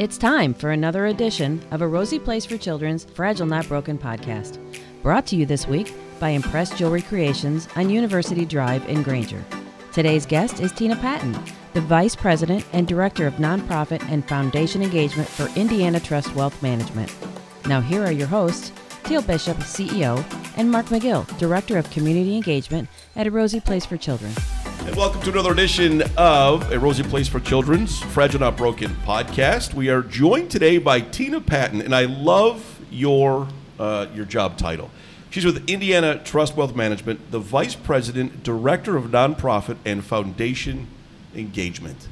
It's time for another edition of A Rosie Place for Children's Fragile Not Broken podcast. Brought to you this week by Impress Jewelry Creations on University Drive in Granger. Today's guest is Tina Patton, the Vice President and Director of Nonprofit and Foundation Engagement for Indiana Trust Wealth Management. Now, here are your hosts, Teal Bishop, CEO, and Mark McGill, Director of Community Engagement at A Rosie Place for Children. And welcome to another edition of A Rosie Place for Children's Fragile Not Broken podcast. We are joined today by Tina Patton, and I love your uh, your job title. She's with Indiana Trust Wealth Management, the Vice President, Director of Nonprofit and Foundation Engagement.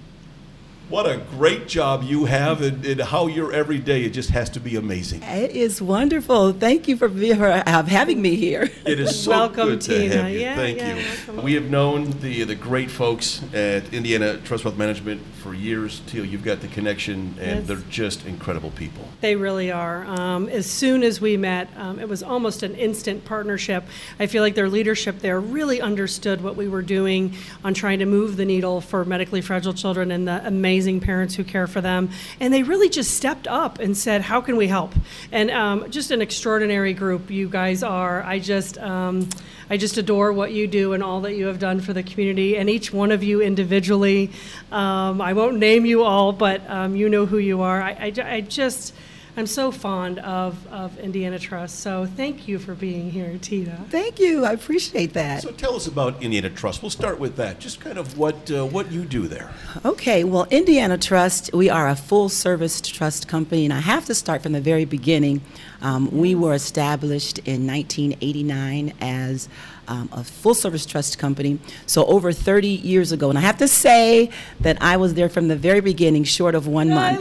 What a great job you have, and, and how you're every day. It just has to be amazing. It is wonderful. Thank you for, for uh, having me here. It is so Welcome, good to have you. Yeah, Thank yeah, you. welcome. We have known the the great folks at Indiana Trust Wealth Management for years. Teal, you've got the connection, and Yes. they're just incredible people. They really are. Um, as soon as we met, um, it was almost an instant partnership. I feel like their leadership there really understood what we were doing on trying to move the needle for medically fragile children and the amazing parents who care for them. And they really just stepped up and said, How can we help? And um, just an extraordinary group you guys are. I just. Um, I just adore what you do and all that you have done for the community, and each one of you individually. Um, I won't name you all, but um, you know who you are. I, I, I just, I'm so fond of, of Indiana Trust. So thank you for being here, Tina. Thank you. I appreciate that. So tell us about Indiana Trust. We'll start with that. Just kind of what uh, what you do there. Okay, well, Indiana Trust, we are a full service trust company, and I have to start from the very beginning. Um, we were established in 1989 as um, a full service trust company, so over 30 years ago. And I have to say that I was there from the very beginning, short of one I month.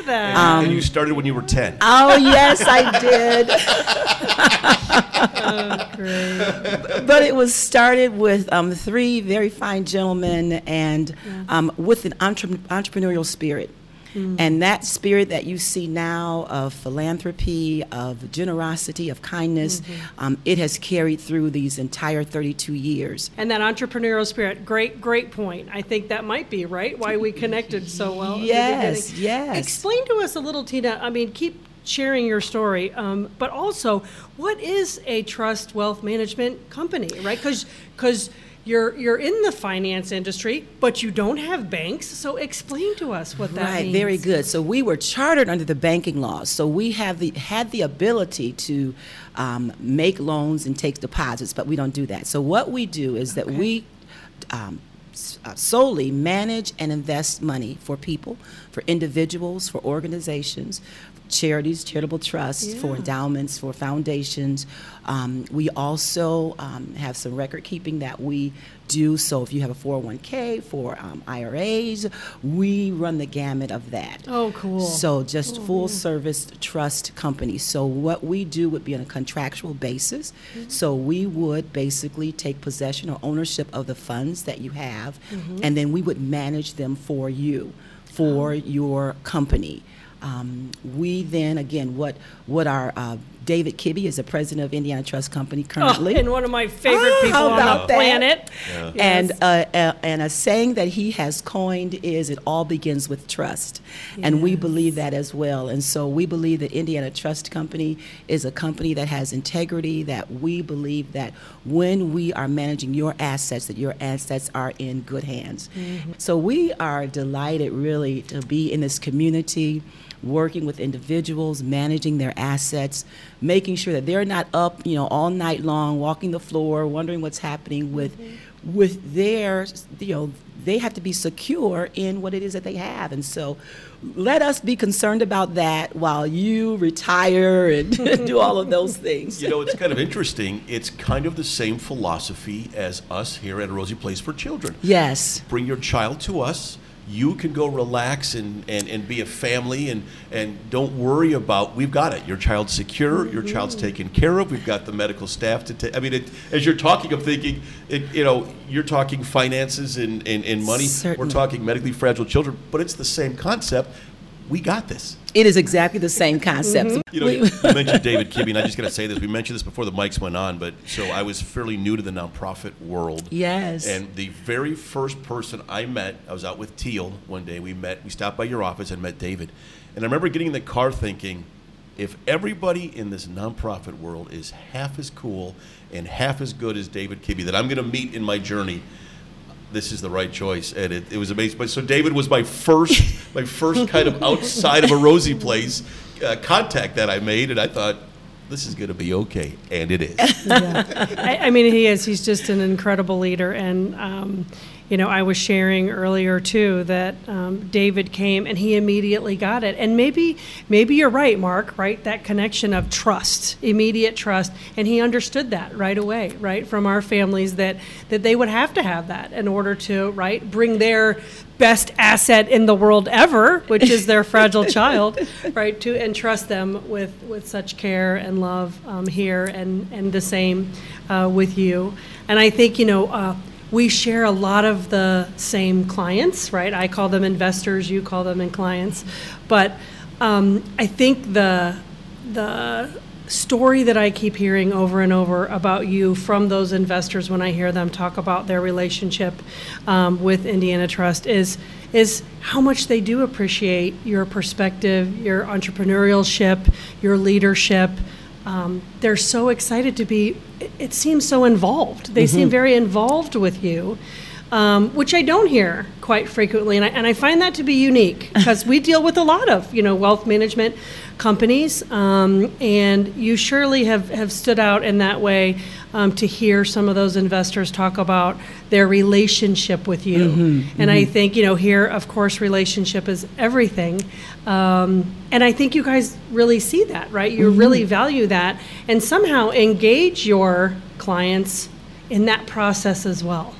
Love that. Um, and you started when you were ten. Oh, yes, I did. Great. but it was started with um, three very fine gentlemen and um, with an entre- entrepreneurial spirit. And that spirit that you see now of philanthropy, of generosity, of kindness, um, it has carried through these entire 32 years. And that entrepreneurial spirit, great, great point. I think that might be right why we connected so well. Yes, yes. Explain to us a little, Tina. I mean, keep sharing your story, um, but also, what is a trust wealth management company, right? Because, Because you're you're in the finance industry, but you don't have banks. So explain to us what that right, means. Right, very good. So we were chartered under the banking laws. So we have the had the ability to um, make loans and take deposits, but we don't do that. So what we do is that we um, uh, solely manage and invest money for people, for individuals, for organizations, charities, charitable trusts, for endowments, for foundations. Um, we also um, have some record keeping that we do. So if you have a 401k, for um, IRAs, we run the gamut of that. Oh, cool. So just full service trust company. So what we do would be on a contractual basis. So we would basically take possession or ownership of the funds that you have, and then we would manage them for you, for your company. Um, we then again, what what our uh, David Kibbe is the president of Indiana Trust Company Oh, currently. and one of my favorite Ah, people how on about the that? planet. And Yes. uh, uh, and a saying that he has coined is it all begins with trust, and we believe that as well. And so we believe that Indiana Trust Company is a company that has integrity. That we believe that when we are managing your assets, that your assets are in good hands. So we are delighted, really, to be in this community working with individuals, managing their assets, making sure that they're not up, you know, all night long, walking the floor, wondering what's happening with mm-hmm. with their, you know, they have to be secure in what it is that they have. And so let us be concerned about that while you retire and do all of those things. You know, it's kind of interesting. It's kind of the same philosophy as us here at Rosie Place for Children. Yes. Bring your child to us. You can go relax and, and, and be a family and, and don't worry about, we've got it. Your child's secure, your mm-hmm. child's taken care of, we've got the medical staff to take. I mean, it, as you're talking, I'm thinking, it, you know, you're talking finances and, and, and money. Certainly. We're talking medically fragile children, but it's the same concept. We got this. It is exactly the same concept. Mm-hmm. You know, you, you mentioned David Kibbe, and I just got to say this. We mentioned this before the mics went on, but so I was fairly new to the nonprofit world. Yes. And the very first person I met, I was out with Teal one day. We met, we stopped by your office and met David. And I remember getting in the car thinking, if everybody in this nonprofit world is half as cool and half as good as David Kibbe that I'm going to meet in my journey, this is the right choice, and it, it was amazing. But so David was my first, my first kind of outside of a Rosie place uh, contact that I made, and I thought this is going to be okay, and it is. I, I mean, he is. He's just an incredible leader, and um, you know, I was sharing earlier too that um, David came and he immediately got it. And maybe, maybe you're right, Mark. Right, that connection of trust, immediate trust, and he understood that right away, right, from our families that that they would have to have that in order to right bring their best asset in the world ever, which is their fragile child, right? To entrust them with, with such care and love um, here, and and the same uh, with you. And I think you know. Uh, we share a lot of the same clients, right? I call them investors, you call them in clients, but um, I think the the story that I keep hearing over and over about you from those investors when I hear them talk about their relationship um, with Indiana Trust is is how much they do appreciate your perspective, your entrepreneurship, your leadership. Um, they're so excited to be. It, it seems so involved. They seem very involved with you. Um, which I don't hear quite frequently, and I, and I find that to be unique because we deal with a lot of you know wealth management companies, um, and you surely have, have stood out in that way um, to hear some of those investors talk about their relationship with you. and I think you know here, of course, relationship is everything, um, and I think you guys really see that, right? You really value that, and somehow engage your clients in that process as well.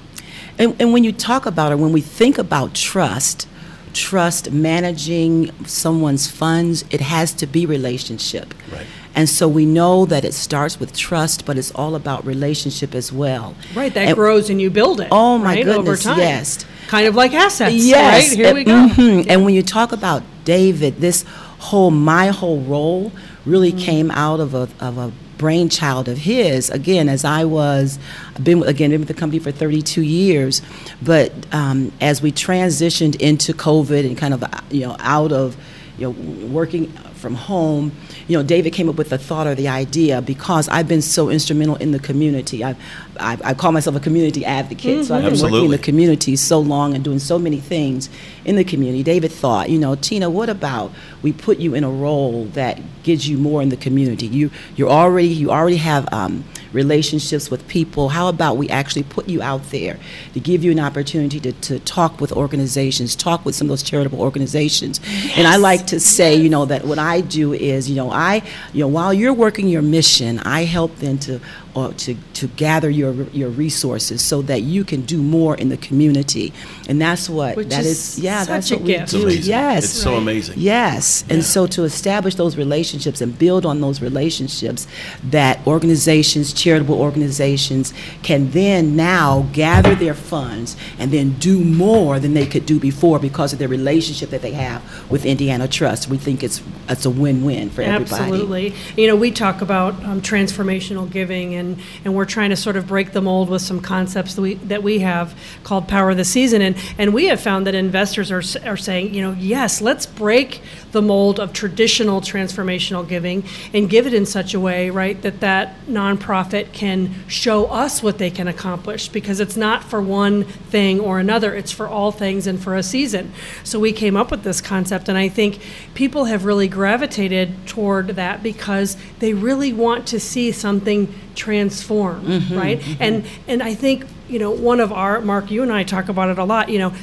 And, and when you talk about it, when we think about trust, trust managing someone's funds, it has to be relationship. Right. And so we know that it starts with trust, but it's all about relationship as well. Right, that And- grows and you build it. Oh, my right, over goodness, time. yes. Kind of like assets. Yes. Right, here and, we go. mhm. And when you talk about David, this whole my whole role really Mm-hmm. came out of a of a brainchild of his. Again, as I was, I've been again been with the company for 32 years, but um, as we transitioned into COVID and kind of uh, you know out of you know working from home, you know David came up with the thought or the idea because I've been so instrumental in the community. I I, I call myself a community advocate, so I've been working in the community so long and doing so many things in the community. David thought, you know, Tina, what about we put you in a role that gives you more in the community? You you're already you already have um, relationships with people. How about we actually put you out there to give you an opportunity to, to talk with organizations, talk with some of those charitable organizations. And I like to say, you know, that what I do is, you know, I, you know, while you're working your mission, I help them to or to, to gather your your resources so that you can do more in the community. And that's what Which that is is yeah, that's a what we gift. It's do. amazing. Yes. It's so amazing. Yes, and so to establish those relationships and build on those relationships, that organizations, charitable organizations, can then now gather their funds and then do more than they could do before because of their relationship that they have with Indiana Trust. We think it's it's a win-win for everybody. Absolutely. You know, we talk about um, transformational giving, and, and we're trying to sort of break the mold with some concepts that we, that we have called Power of the Season. And, and we have found that investors are, are saying, you know, yes, let's break the mold of traditional transformational giving and give it in such a way, right, that that nonprofit can show us what they can accomplish because it's not for one thing or another, it's for all things and for a season. So we came up with this concept, and I think people have really gravitated toward that because they really want to see something transform, right? And and I think you know one of our Mark, you and I talk about it a lot. You know,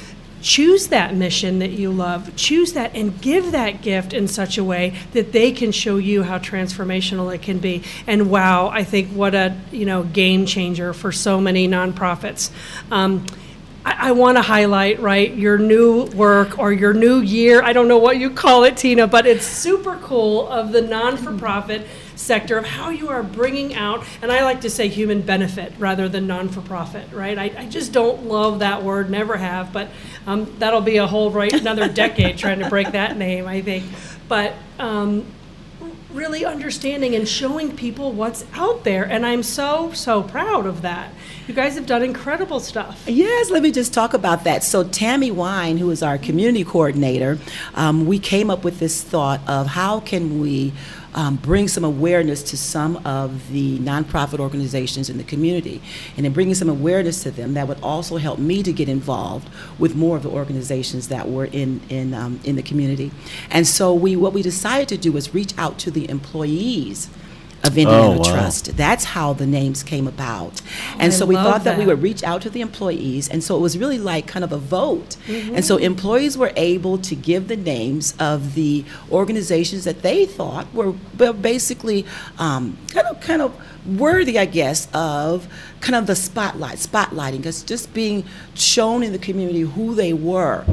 choose that mission that you love, choose that, and give that gift in such a way that they can show you how transformational it can be. And wow, I think what a you know game changer for so many nonprofits. Um, I, I want to highlight, right, your new work or your new year. I don't know what you call it, Tina, but it's super cool of the non for profit sector of how you are bringing out, and I like to say human benefit rather than non for profit, right? I, I, just don't love that word, never have, but um, that'll be a whole right another decade trying to break that name, I think. But um, really understanding and showing people what's out there. And I'm so, so proud of that. You guys have done incredible stuff. Yes, let me just talk about that. So, Tammy Wine, who is our community coordinator, um, we came up with this thought of how can we um, bring some awareness to some of the nonprofit organizations in the community. And in bringing some awareness to them, that would also help me to get involved with more of the organizations that were in, in, um, in the community. And so we, what we decided to do was reach out to the employees of Indiana oh, wow. Trust. That's how the names came about. Oh, and so we thought that. that. we would reach out to the employees. And so it was really like kind of a vote. Mm-hmm. And so employees were able to give the names of the organizations that they thought were basically um, kind of kind of worthy, I guess, of kind of the spotlight, spotlighting, because just being shown in the community who they were.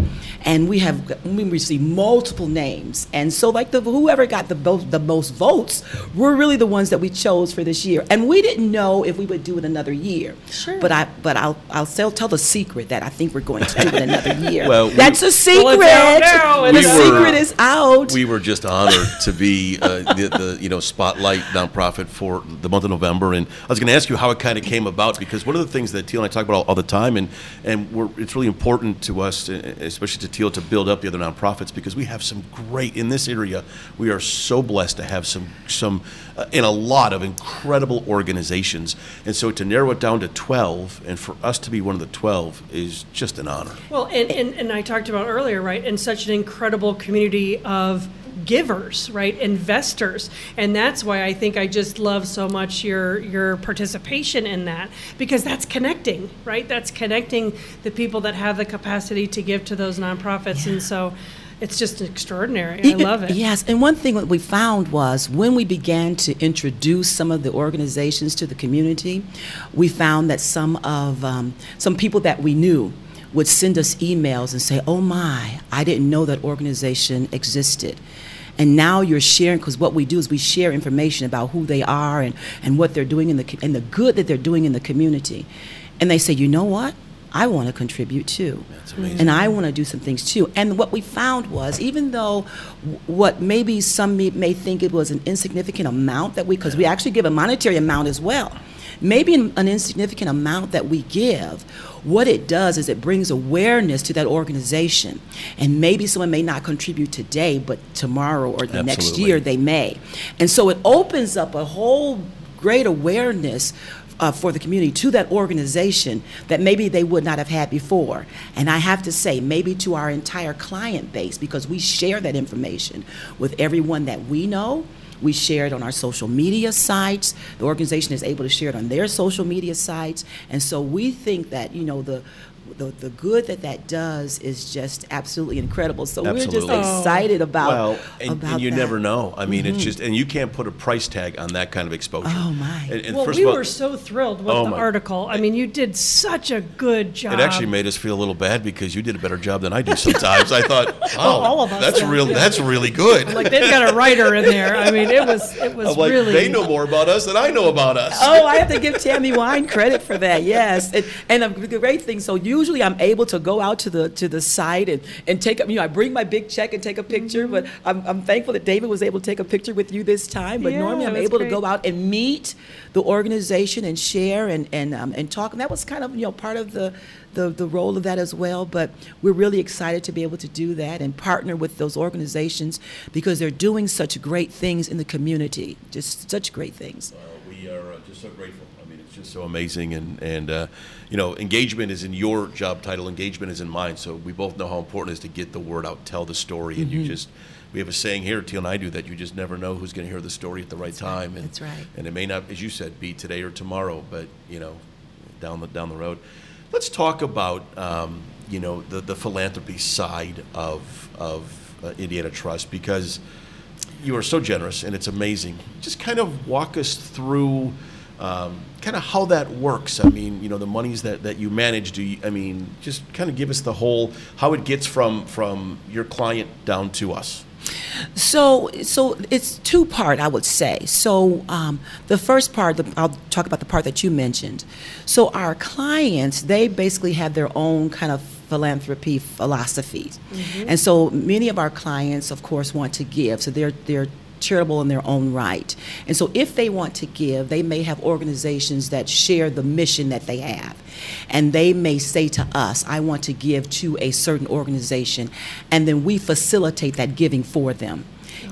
And we have we received multiple names, and so like the whoever got the most the most votes were really the ones that we chose for this year. And we didn't know if we would do it another year. Sure. But I but I'll I'll tell, tell the secret that I think we're going to do it another year. well, that's we, a secret. Well, the we secret were, is out. We were just honored to be uh, the, the you know spotlight nonprofit for the month of November, and I was going to ask you how it kind of came about because one of the things that Teal and I talk about all, all the time, and and it's really important to us, especially to Teal, to build up the other nonprofits because we have some great in this area. We are so blessed to have some some uh, in a lot of incredible organizations, and so to narrow it down to twelve, and for us to be one of the twelve is just an honor. Well, and and, and I talked about earlier, right, and such an incredible community of givers, right? Investors. And that's why I think I just love so much your your participation in that because that's connecting, right? That's connecting the people that have the capacity to give to those nonprofits. Yeah. And so it's just extraordinary. I love it. Yes, and one thing that we found was when we began to introduce some of the organizations to the community, we found that some of um, some people that we knew would send us emails and say, "Oh my, I didn't know that organization existed." And now you're sharing because what we do is we share information about who they are and, and what they're doing in the and the good that they're doing in the community. And they say you know what? I want to contribute too. And I want to do some things too. And what we found was, even though what maybe some may, may think it was an insignificant amount that we, because we actually give a monetary amount as well, maybe an, an insignificant amount that we give, what it does is it brings awareness to that organization. And maybe someone may not contribute today, but tomorrow or the Absolutely. next year they may. And so it opens up a whole great awareness uh, for the community to that organization that maybe they would not have had before. And I have to say, maybe to our entire client base, because we share that information with everyone that we know we share it on our social media sites. The organization is able to share it on their social media sites. And so we think that, you know, the the, the good that that does is just absolutely incredible. So absolutely. we're just excited about. Well, and, about and you that. never know. I mean, mm-hmm. it's just, and you can't put a price tag on that kind of exposure. Oh my! And, and well, we all, were so thrilled with oh the my. article. I mean, you did such a good job. It actually made us feel a little bad because you did a better job than I do sometimes. I thought, oh, well, all of us that's real. That's really good. Like they've got a writer in there. I mean, it was it was I'm like, really. They know more about us than I know about us. Oh, I have to give Tammy Wine credit for that. Yes, and, and the great thing. So usually I'm able to go out to the to the site and, and take you know I bring my big check and take a picture, mm-hmm. but I'm, I'm thankful that David was able to take a picture with you this time. But yeah, normally I'm able great. to go out and meet the organization and share and and um, and talk. And that was kind of you know part of the the, the role of that as well. But we're really excited to be able to do that and partner with those organizations because they're doing such great things in the community, just such great things. Well, we are uh, just so grateful. I mean, it's just so amazing, and and uh, you know, engagement is in your job title, engagement is in mine. So we both know how important it is to get the word out, tell the story, and mm-hmm. you just. We have a saying here, Teal and I do, that you just never know who's going to hear the story at the right That's time. Right. And, That's right. And it may not, as you said, be today or tomorrow, but you know, down the down the road. Let's talk about um, you know the the philanthropy side of of uh, Indiana Trust because you are so generous and it's amazing. Just kind of walk us through um, kind of how that works. I mean, you know, the monies that, that you manage. Do you, I mean, just kind of give us the whole how it gets from from your client down to us. So, so it's two part, I would say. So, um, the first part, the, I'll talk about the part that you mentioned. So, our clients, they basically have their own kind of philanthropy philosophies, and so many of our clients, of course, want to give. So they're they're charitable in their own right. And so if they want to give, they may have organizations that share the mission that they have. And they may say to us, I want to give to a certain organization, and then we facilitate that giving for them.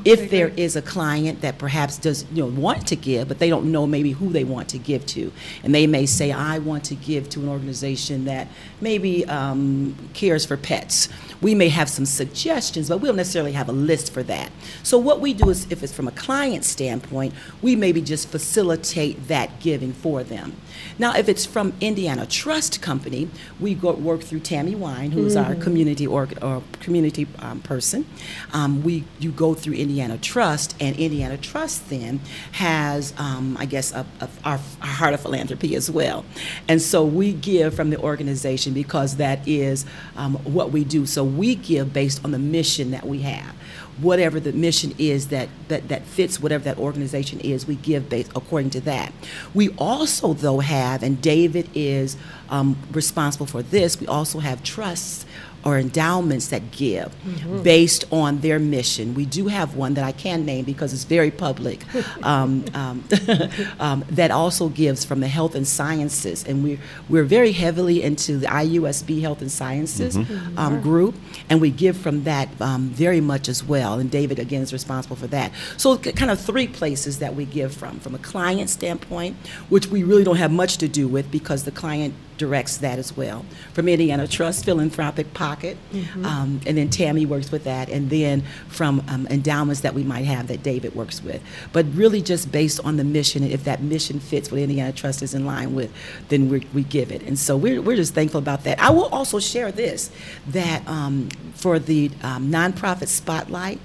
If there is a client that perhaps does you know want to give, but they don't know maybe who they want to give to, and they may say, "I want to give to an organization that maybe um, cares for pets." We may have some suggestions, but we don't necessarily have a list for that. So what we do is, if it's from a client standpoint, we maybe just facilitate that giving for them. Now, if it's from Indiana Trust Company, we go work through Tammy Wine, who is our community or, or community um, person. Um, we you go through Indiana Trust, and Indiana Trust then has, um, I guess, a, a, our, our heart of philanthropy as well. And so we give from the organization because that is um, what we do. So we give based on the mission that we have whatever the mission is that, that, that fits whatever that organization is, we give based according to that. We also, though, have, and David is um, responsible for this, we also have trusts or endowments that give based on their mission. We do have one that I can name because it's very public um, um, um, that also gives from the health and sciences. And we're, we're very heavily into the IUSB health and sciences um, group, and we give from that um, very much as well. And David, again, is responsible for that. So, k- kind of three places that we give from from a client standpoint, which we really don't have much to do with because the client directs that as well. From Indiana Trust Philanthropic Pocket, um, and then Tammy works with that, and then from um, endowments that we might have that David works with. But really, just based on the mission, and if that mission fits what Indiana Trust is in line with, then we, we give it. And so we're, we're just thankful about that. I will also share this that um, for the um, nonprofit spotlight.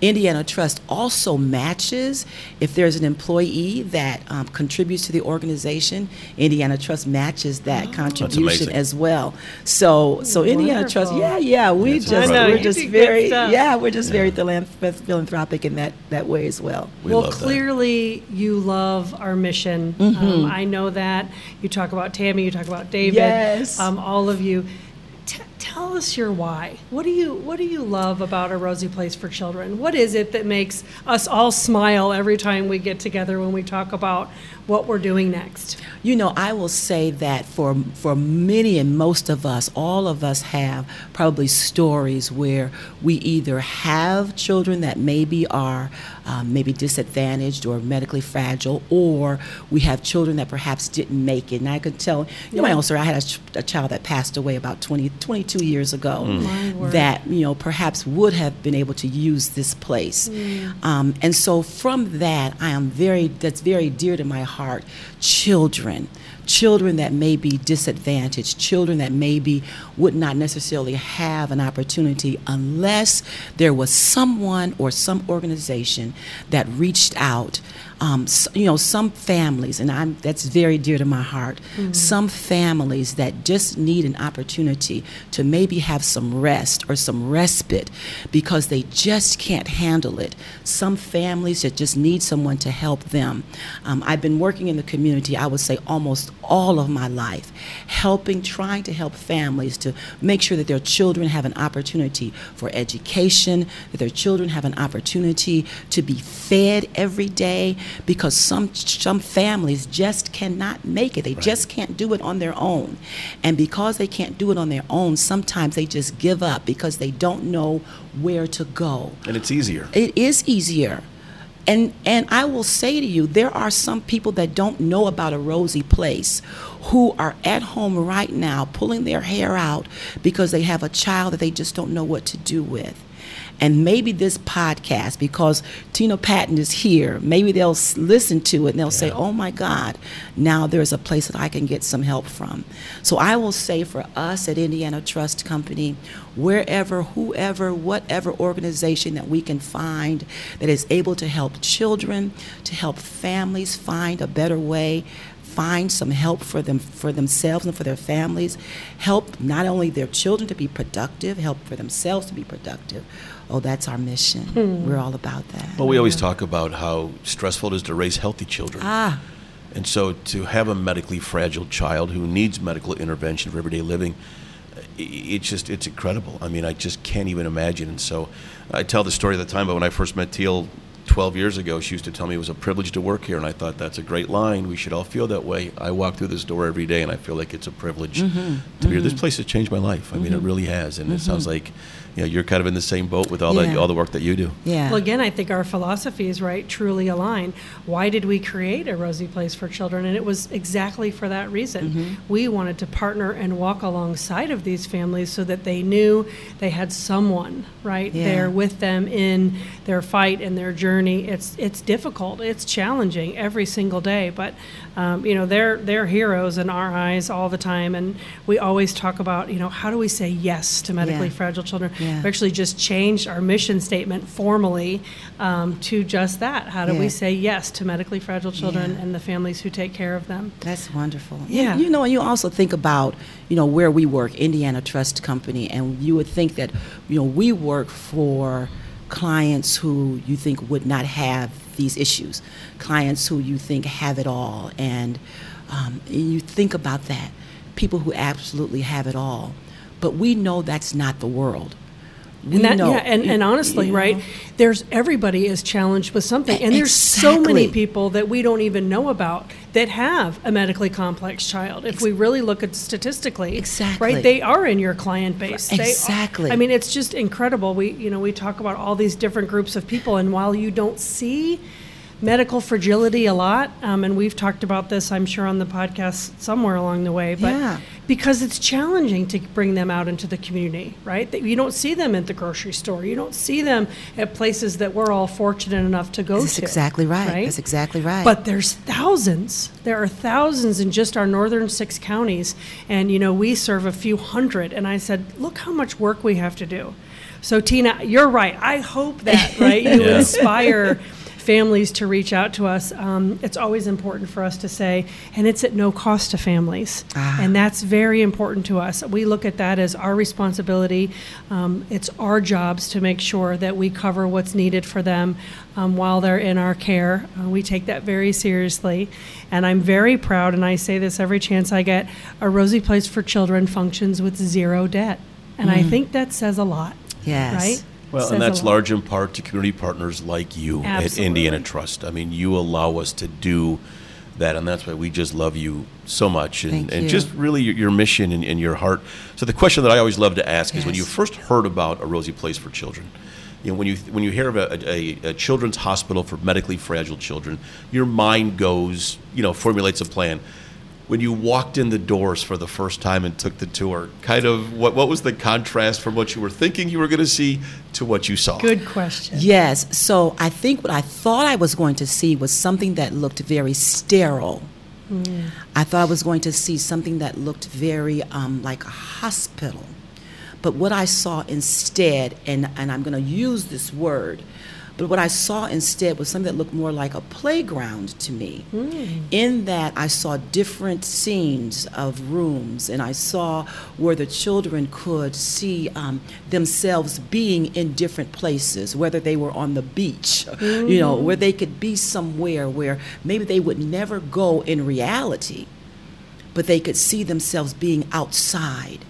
Indiana Trust also matches if there's an employee that um, contributes to the organization. Indiana Trust matches that contribution as well. So, so Indiana Trust, yeah, yeah, we That's just incredible. I know, we're just very yeah, we're just very Yeah. philanthrop- philanthropic in that that way as well. We well, love that. clearly you love our mission. Mm-hmm. Um, I know that. You talk about Tammy, you talk about David, Yes. um, all of you. Tell us your why. What do you What do you love about a Rosie Place for Children? What is it that makes us all smile every time we get together when we talk about what we're doing next? You know, I will say that for for many and most of us, all of us have probably stories where we either have children that maybe are um, maybe disadvantaged or medically fragile, or we have children that perhaps didn't make it. And I could tell, you know, my own story. I had a, ch- a child that passed away about 20, 22 years ago word. that you know perhaps would have been able to use this place. Um, and so from that, I am very that's very dear to my heart. Children, children that may be disadvantaged, children that maybe would not necessarily have an opportunity unless there was someone or some organization that reached out. Um, s- you know, some families, and I'm that's very dear to my heart. Some families that just need an opportunity to maybe have some rest or some respite because they just can't handle it. Some families that just need someone to help them. Um, I've been working in the community, I would say almost all of my life, helping, trying to help families to make sure that their children have an opportunity for education, that their children have an opportunity to be fed every day, because some some families just cannot make it. They just can't do it on their own. And because they can't do it on their own, sometimes they just give up because they don't know where to go. And it's easier. It is easier. And and I will say to you, there are some people that don't know about a Rosie place who are at home right now pulling their hair out because they have a child that they just don't know what to do with. And maybe this podcast, because Tina Patton is here, maybe they'll listen to it and they'll say, oh my God, now there's a place that I can get some help from. So I will say for us at Indiana Trust Company, wherever, whoever, whatever organization that we can find that is able to help children, to help families find a better way, find some help for them for themselves and for their families, help not only their children to be productive, help for themselves to be productive. Oh, that's our mission. Hmm. We're all about that. Well, we always talk about how stressful it is to raise healthy children. Ah, And so to have a medically fragile child who needs medical intervention for everyday living, i- it's just, it's incredible. I mean, I just can't even imagine. And so I tell the story of the time, but when I first met Teal 12 years ago, she used to tell me it was a privilege to work here. And I thought, that's a great line. We should all feel that way. I walk through this door every day and I feel like it's a privilege mm-hmm. to be here. This mm-hmm. place has changed my life. I mean, it mm-hmm. really has. And it sounds mm-hmm. like, you know, you're kind of in the same boat with all, Yeah. the, all the work that you do. yeah. Well, again, I think our philosophies, right, truly align. Why did we create a Rosie Place for Children? And it was exactly for that reason. We wanted to partner and walk alongside of these families so that they knew they had someone, right, Yeah. there with them in their fight and their journey. It's it's difficult, it's challenging every single day, but um, you know they're they're heroes in our eyes all the time. And we always talk about you know how do we say yes to medically Yeah. fragile children? Yeah. We actually just changed our mission statement formally um, to just that. How do Yeah. we say yes to medically fragile children Yeah. and the families who take care of them? That's wonderful. Yeah. You, you know, and you also think about, you know, where we work, Indiana Trust Company, and you would think that, you know, we work for clients who you think would not have these issues, clients who you think have it all, and um, you think about that, people who absolutely have it all, but we know that's not the world. We And that, know, yeah, and, and honestly, you right? There's everybody is challenged with something, and there's so many people that we don't even know about that have a medically complex child. If we really look at statistically, Exactly. right? They are in your client base. They are- Exactly. I mean, it's just incredible. We, you know, we talk about all these different groups of people, and while you don't see medical fragility a lot, um, and we've talked about this, I'm sure, on the podcast somewhere along the way, but Yeah. because it's challenging to bring them out into the community, right? That you don't see them at the grocery store, you don't see them at places that we're all fortunate enough to go to That's to. exactly right. That's exactly right. But there's thousands. There are thousands in just our northern six counties, and you know we serve a few hundred. And I said, look how much work we have to do. So Tina, you're right. I hope that right you Yeah. inspire families to reach out to us. Um, it's always important for us to say, and it's at no cost to families, Ah. and that's very important to us. We look at that as our responsibility. Um, it's our jobs to make sure that we cover what's needed for them um, while they're in our care. Uh, we take that very seriously, and I'm very proud, and I say this every chance I get. A Rosie Place for Children functions with zero debt, and I think that says a lot. Mm. Yes. Right. Well, and that's large in part to community partners like you at Indiana Trust. I mean, you allow us to do that, and that's why we just love you so much, and, and just really your, your mission and, and your heart. So the question that I always love to ask is, when you first heard about a Rosie Place for Children, you know, when you when you hear of a, a, a children's hospital for medically fragile children, your mind goes, you know, formulates a plan. When you walked in the doors for the first time and took the tour, kind of what what was the contrast from what you were thinking you were going to see to what you saw? Good question. Yes. So I think what I thought I was going to see was something that looked very sterile. I thought I was going to see something that looked very um, like a hospital. But what I saw instead, and, and I'm going to use this word, but what I saw instead was something that looked more like a playground to me. In that I saw different scenes of rooms, and I saw where the children could see um, themselves being in different places, whether they were on the beach, you know, where they could be somewhere where maybe they would never go in reality but they could see themselves being outside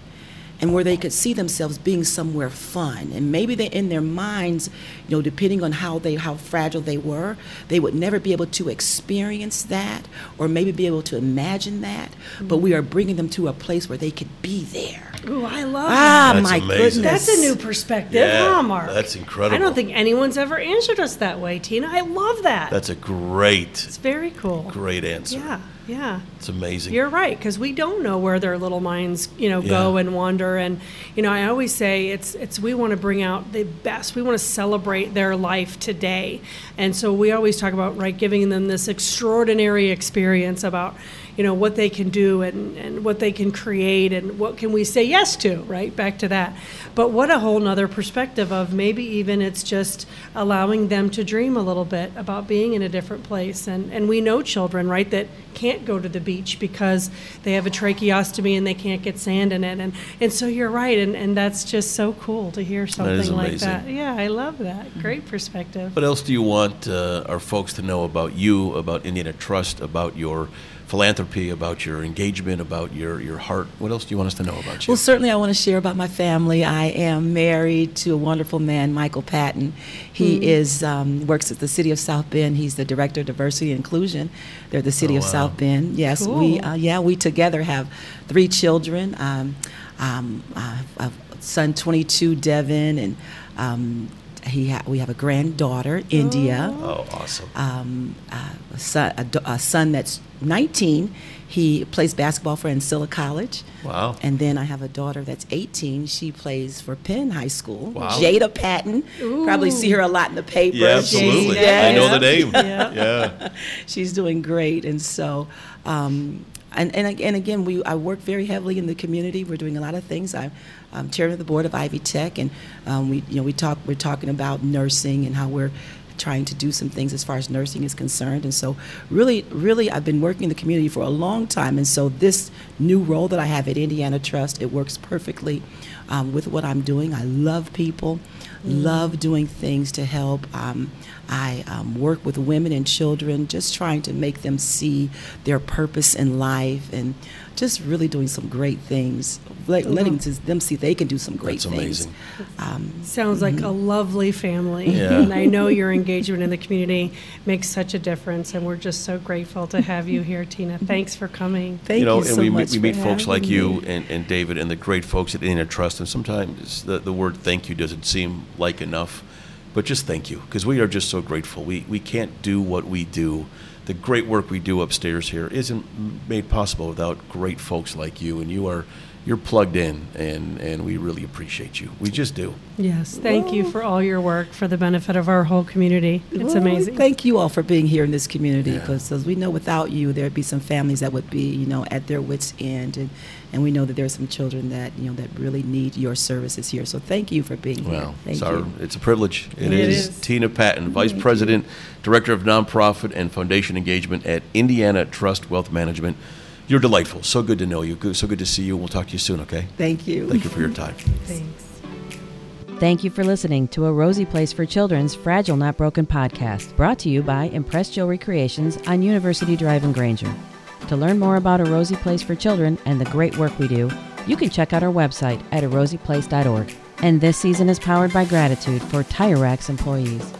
and where they could see themselves being somewhere fun and maybe they in their minds you know depending on how they how fragile they were they would never be able to experience that or maybe be able to imagine that but we are bringing them to a place where they could be there Ooh, I love ah That's my amazing. goodness That's a new perspective, Yeah, huh, Mark? that's incredible. I don't think anyone's ever answered us that way, Tina. I love that. That's a great, it's very cool. great answer. Yeah, yeah. It's amazing. You're right because we don't know where their little minds, you know, go and wander. And you know, I always say it's it's we want to bring out the best. We want to celebrate their life today, and so we always talk about right giving them this extraordinary experience about, you know, what they can do and, and what they can create and what can we say yes to, right? Back to that. But what a whole nother perspective of maybe even it's just allowing them to dream a little bit about being in a different place. And, and we know children, right, that can't go to the beach because they have a tracheostomy and they can't get sand in it. And, and so you're right. And, and that's just so cool to hear something like that. Yeah, I love that. Great perspective. What else do you want uh, our folks to know about you, about Indiana Trust, about your philanthropy, about your engagement, about your, your heart? What else do you want us to know about you? Well, certainly I want to share about my family. I am married to a wonderful man, Michael Patton. He is um, works at the City of South Bend. He's the Director of Diversity and Inclusion. They're the City Oh, of wow. South Bend. Yes, we uh, yeah we together have three children. Um, um, uh, a son 22, Devin, and um, he ha- we have a granddaughter, India oh, awesome. um, uh, a, son, a, a son that's 19. He plays basketball for Ancilla College. Wow. And then I have a daughter that's 18. She plays for Penn High School. Wow. Jada Patton. Ooh. Probably see her a lot in the paper. yeah, absolutely. Yes. I know the name. Yeah. yeah. She's doing great. And so, um, and, and, and again, we, I work very heavily in the community. We're doing a lot of things. I'm um, chairman of the board of Ivy Tech, and um, we, you know, we talk, we're talking about nursing and how we're trying to do some things as far as nursing is concerned. And so, really, really, I've been working in the community for a long time. And so, this new role that I have at Indiana Trust, it works perfectly um, with what I'm doing. I love people, love doing things to help. Um, I um, work with women and children, just trying to make them see their purpose in life and just really doing some great things, let, letting them see they can do some great That's things. amazing. Um, Sounds like a lovely family. Yeah. And I know your engagement in the community makes such a difference, and we're just so grateful to have you here, Tina. Thanks for coming. thank you know, you and so we, much meet- we meet folks like having you and, and David and the great folks at Indiana Trust, and sometimes the, the word thank you doesn't seem like enough, but just thank you because we are just so grateful. We, we can't do what we do. The great work we do upstairs here isn't made possible without great folks like you, and you are you're plugged in, and, and we really appreciate you. We just do. Yes, thank you for all your work for the benefit of our whole community. It's Well, amazing. Thank you all for being here in this community because as we know without you there'd be some families that would be you know at their wits end and and we know that there's some children that you know that really need your services here. So thank you for being here. Well, Thank it's, our, you. it's a privilege. It is. is. Tina Patton, Vice President, Director of Nonprofit and Foundation Engagement at Indiana Trust Wealth Management. You're delightful. So good to know you. So good to see you. We'll talk to you soon, okay? Thank you. Thank you for your time. Thanks. Thank you for listening to a Rosie Place for Children's Fragile Not Broken podcast, brought to you by Impress Jewelry Creations on University Drive in Granger. To learn more about A Rosie Place for Children and the great work we do, you can check out our website at arosieplace.org. And this season is powered by gratitude for Tire Rack's employees.